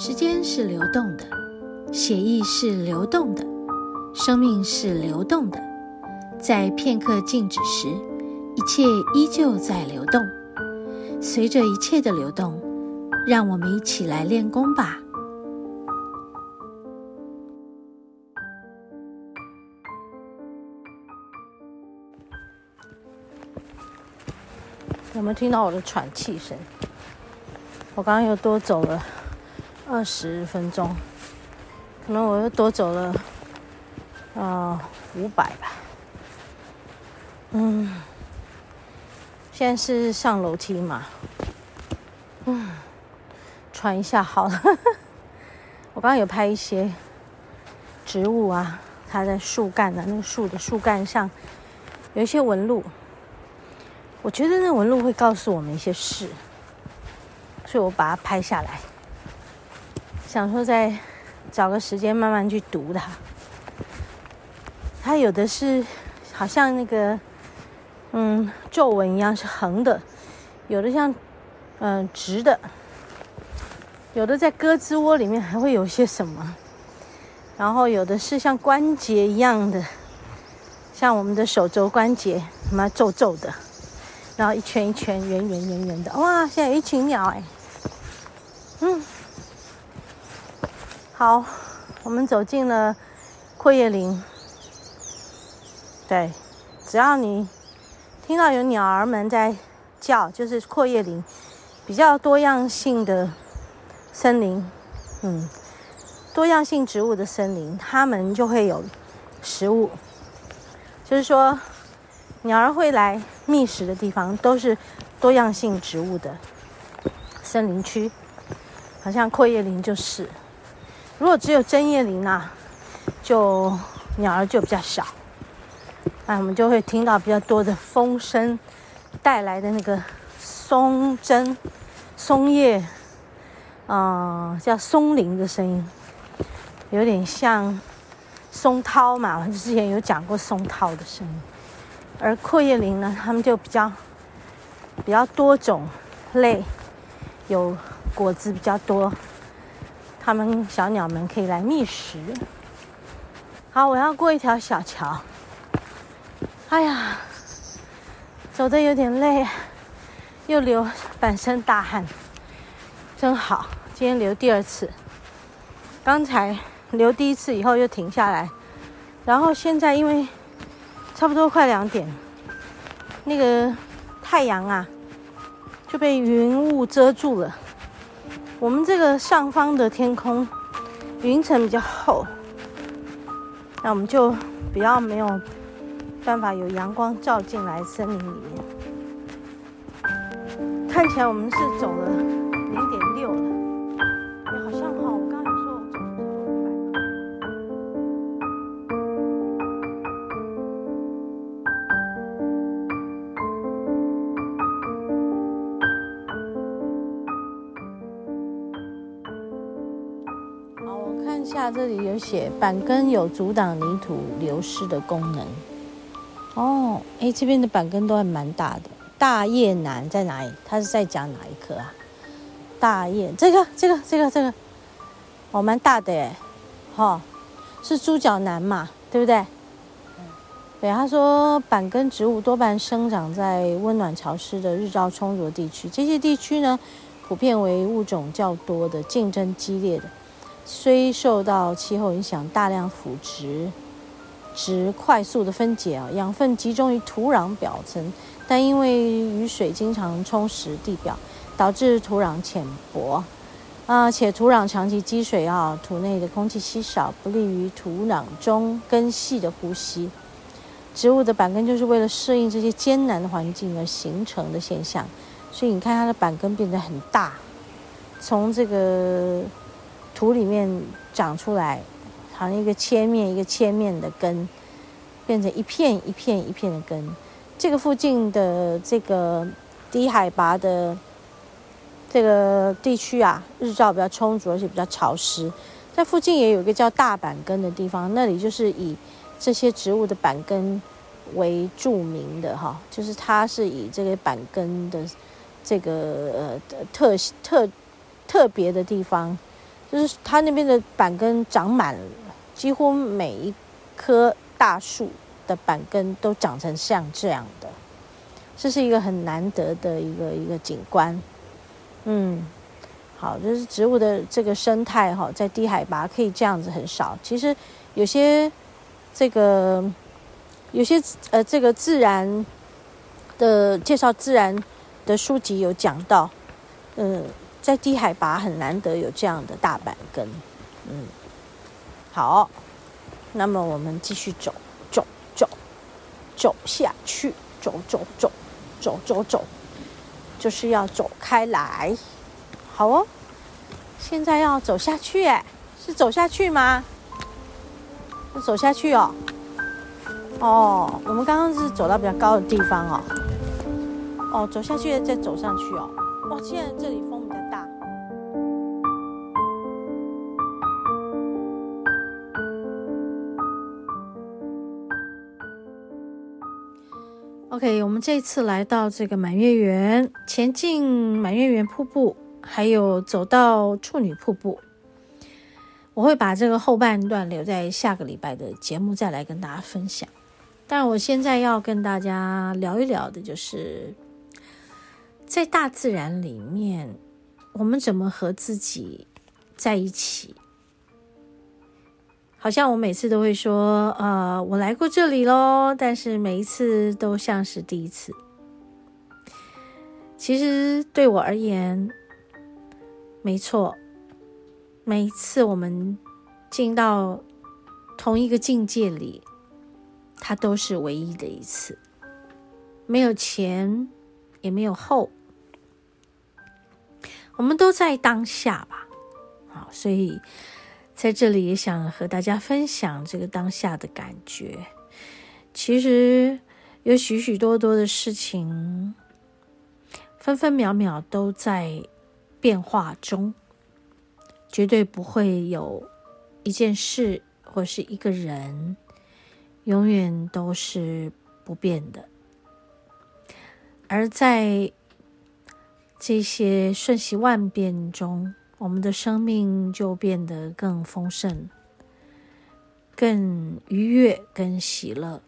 时间是流动的，血液是流动的，生命是流动的。在片刻静止时，一切依旧在流动。随着一切的流动，让我们一起来练功吧。有没有听到我的喘气声？我刚刚又多走了。二十分钟，可能我又多走了，呃，五百吧。嗯，现在是上楼梯嘛，嗯，喘一下好了。我刚刚有拍一些植物啊，它在树干的那个树的树干上有一些纹路，我觉得那纹路会告诉我们一些事，所以我把它拍下来。想说再找个时间慢慢去读它。它有的是好像那个嗯皱纹一样是横的，有的像嗯直的，有的在胳肢窝里面还会有些什么，然后有的是像关节一样的，像我们的手肘关节，什么皱皱的，然后一圈一圈圆圆圆圆的。哇，现在一群鸟哎，嗯。好，我们走进了阔叶林。对，只要你听到有鸟儿们在叫，就是阔叶林，比较多样性的森林，嗯，多样性植物的森林，它们就会有食物。就是说，鸟儿会来觅食的地方，都是多样性植物的森林区，好像阔叶林就是。如果只有针叶林啊，就鸟儿就比较少，那我们就会听到比较多的风声带来的那个松针、松叶，啊、呃，叫松林的声音，有点像松涛嘛。我之前有讲过松涛的声音，而阔叶林呢，它们就比较比较多种类，有果子比较多。他们小鸟们可以来觅食。好，我要过一条小桥。哎呀，走的有点累，又流满身大汗，真好。今天流第二次，刚才流第一次以后又停下来，然后现在因为差不多快两点，那个太阳啊就被云雾遮住了。我们这个上方的天空云层比较厚，那我们就比较没有办法有阳光照进来森林里面。看起来我们是走了零点六了。这里有写板根有阻挡泥土流失的功能。哦，哎，这边的板根都还蛮大的。大叶楠在哪里？它是在讲哪一棵啊？大叶，这个，这个，这个，这个，哦，蛮大的哎。哈、哦，是猪脚楠嘛？对不对？对，他说板根植物多半生长在温暖潮湿的日照充足地区，这些地区呢，普遍为物种较多的、竞争激烈的。虽受到气候影响，大量腐殖质快速的分解啊，养分集中于土壤表层，但因为雨水经常充实地表，导致土壤浅薄啊，且土壤长期积水啊，土内的空气稀少，不利于土壤中根系的呼吸。植物的板根就是为了适应这些艰难的环境而形成的现象，所以你看它的板根变得很大，从这个。土里面长出来，好像一个切面一个切面的根，变成一片一片一片的根。这个附近的这个低海拔的这个地区啊，日照比较充足，而且比较潮湿，在附近也有一个叫大板根的地方，那里就是以这些植物的板根为著名的哈，就是它是以这个板根的这个呃特特特别的地方，就是它那边的板根长满，几乎每一棵大树的板根都长成像这样的，这是一个很难得的一个一个景观，嗯。好，就是植物的这个生态哈，在低海拔可以这样子很少。其实有些这个有些呃这个自然的介绍自然的书籍有讲到，嗯，在低海拔很难得有这样的大板根，嗯，好，那么我们继续走走走走下去，走走走走走走，就是要走开来。好哦，现在要走下去哎，是走下去吗？是走下去哦。哦，我们刚刚是走到比较高的地方哦。哦，走下去再走上去哦。哇，现在这里 OK，我们这次来到这个满月园，前进满月园瀑布。还有走到处女瀑布，我会把这个后半段留在下个礼拜的节目再来跟大家分享。但我现在要跟大家聊一聊的，就是在大自然里面，我们怎么和自己在一起？好像我每次都会说，呃，我来过这里喽，但是每一次都像是第一次。其实对我而言，没错，每一次我们进到同一个境界里，它都是唯一的一次，没有前，也没有后，我们都在当下吧。好，所以在这里也想和大家分享这个当下的感觉。其实有许许多多的事情，分分秒秒都在。变化中，绝对不会有一件事或是一个人永远都是不变的。而在这些瞬息万变中，我们的生命就变得更丰盛、更愉悦、更喜乐。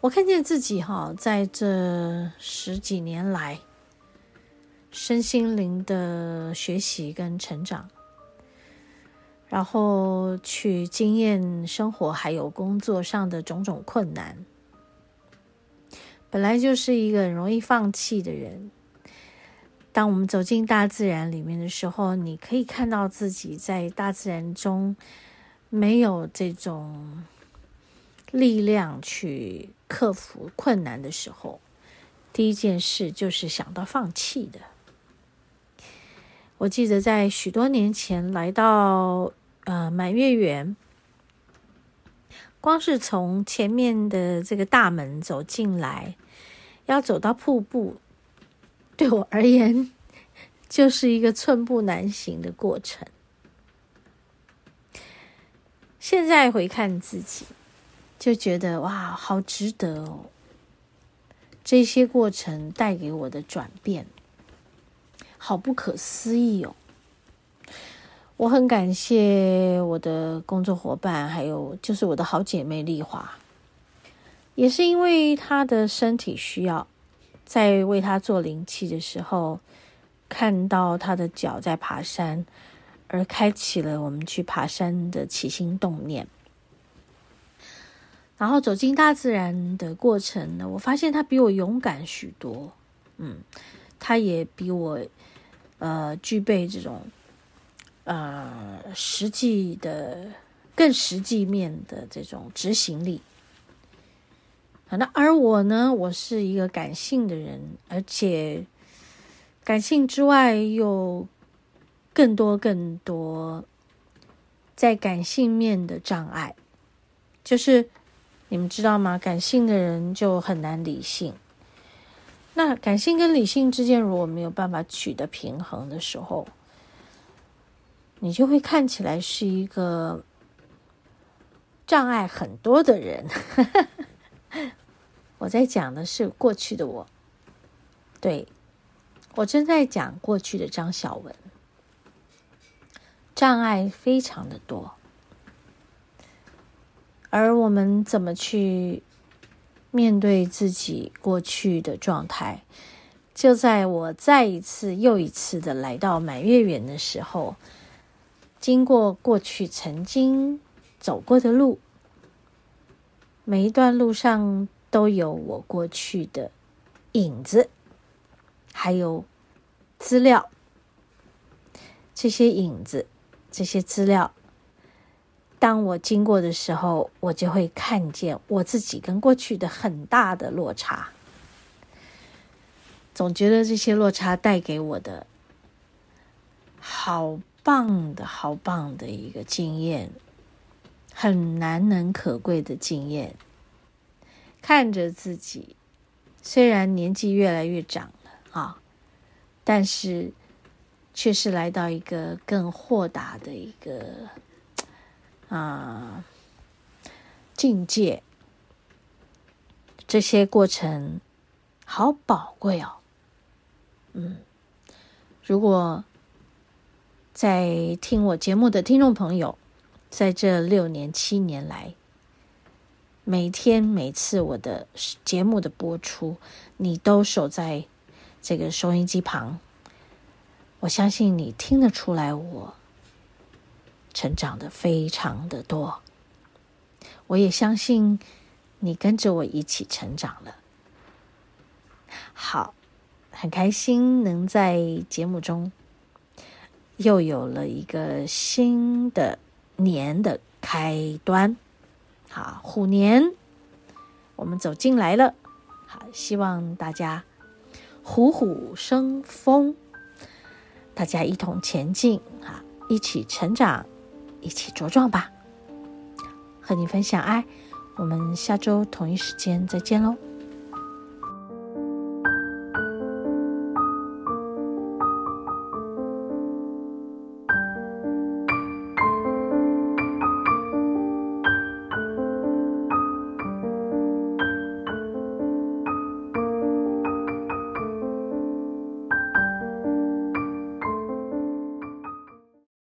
我看见自己哈，在这十几年来。身心灵的学习跟成长，然后去经验生活还有工作上的种种困难。本来就是一个很容易放弃的人。当我们走进大自然里面的时候，你可以看到自己在大自然中没有这种力量去克服困难的时候，第一件事就是想到放弃的。我记得在许多年前来到呃满月园，光是从前面的这个大门走进来，要走到瀑布，对我而言就是一个寸步难行的过程。现在回看自己，就觉得哇，好值得哦！这些过程带给我的转变。好不可思议哦！我很感谢我的工作伙伴，还有就是我的好姐妹丽华，也是因为她的身体需要，在为他做灵气的时候，看到他的脚在爬山，而开启了我们去爬山的起心动念。然后走进大自然的过程呢，我发现他比我勇敢许多，嗯，他也比我。呃，具备这种呃实际的、更实际面的这种执行力。那而我呢，我是一个感性的人，而且感性之外又更多更多在感性面的障碍，就是你们知道吗？感性的人就很难理性。那感性跟理性之间如果没有办法取得平衡的时候，你就会看起来是一个障碍很多的人。我在讲的是过去的我，对，我正在讲过去的张小文，障碍非常的多，而我们怎么去面对自己过去的状态？就在我再一次又一次的来到满月圆的时候，经过过去曾经走过的路，每一段路上都有我过去的影子，还有资料。这些影子，这些资料，当我经过的时候，我就会看见我自己跟过去的很大的落差。总觉得这些落差带给我的好棒的好棒的一个经验，很难能可贵的经验。看着自己，虽然年纪越来越长了啊，但是却是来到一个更豁达的一个啊境界。这些过程好宝贵哦。嗯，如果在听我节目的听众朋友，在这六年七年来，每天每次我的节目的播出，你都守在这个收音机旁，我相信你听得出来，我成长的非常的多。我也相信你跟着我一起成长了。好。很开心能在节目中又有了一个新的年的开端。好，虎年我们走进来了。好，希望大家虎虎生风，大家一同前进，哈，一起成长，一起茁壮吧。和你分享爱，我们下周同一时间再见喽。